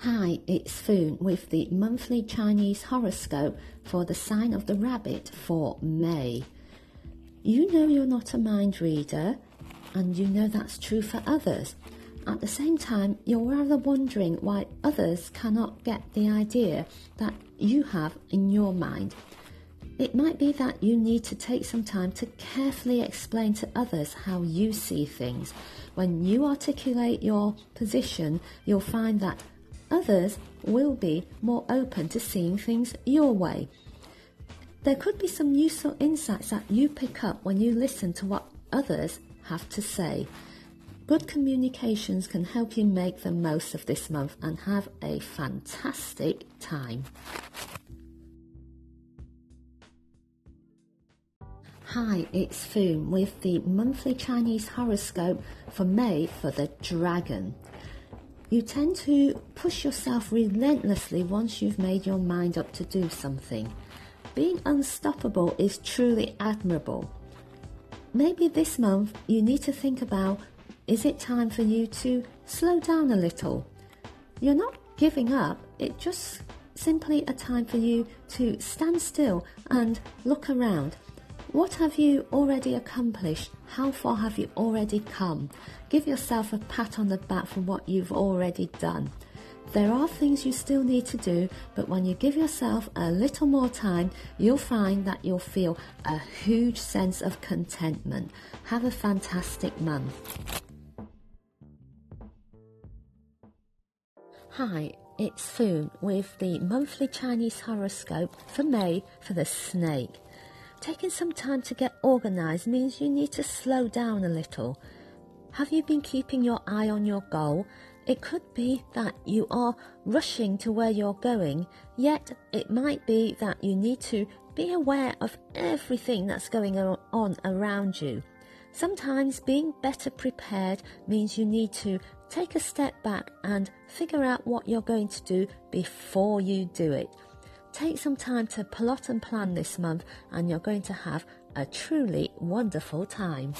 Hi, it's Foon with the monthly Chinese horoscope for the sign of the rabbit for May. You know you're not a mind reader, and you know that's true for others. At the same time, you're rather wondering why others cannot get the idea that you have in your mind. It might be that you need to take some time to carefully explain to others how you see things. When you articulate your position, you'll find that others will be more open to seeing things your way. There could be some useful insights that you pick up when you listen to what others have to say. Good communications can help you make the most of this month and have a fantastic time. Hi, it's Foon with the monthly Chinese horoscope for May for the Dragon. You tend to push yourself relentlessly once you've made your mind up to do something. Being unstoppable is truly admirable. Maybe this month you need to think about is it time for you to slow down a little? You're not giving up, it's just simply a time for you to stand still and look around what have you already accomplished? How far have you already come? Give yourself a pat on the back for what you've already done. There are things you still need to do, but when you give yourself a little more time, you'll find that you'll feel a huge sense of contentment. Have a fantastic month. Hi, it's Foon with the monthly Chinese horoscope for May for the snake. Taking some time to get organised means you need to slow down a little. Have you been keeping your eye on your goal? It could be that you are rushing to where you're going, yet it might be that you need to be aware of everything that's going on around you. Sometimes being better prepared means you need to take a step back and figure out what you're going to do before you do it. Take some time to plot and plan this month, and you're going to have a truly wonderful time.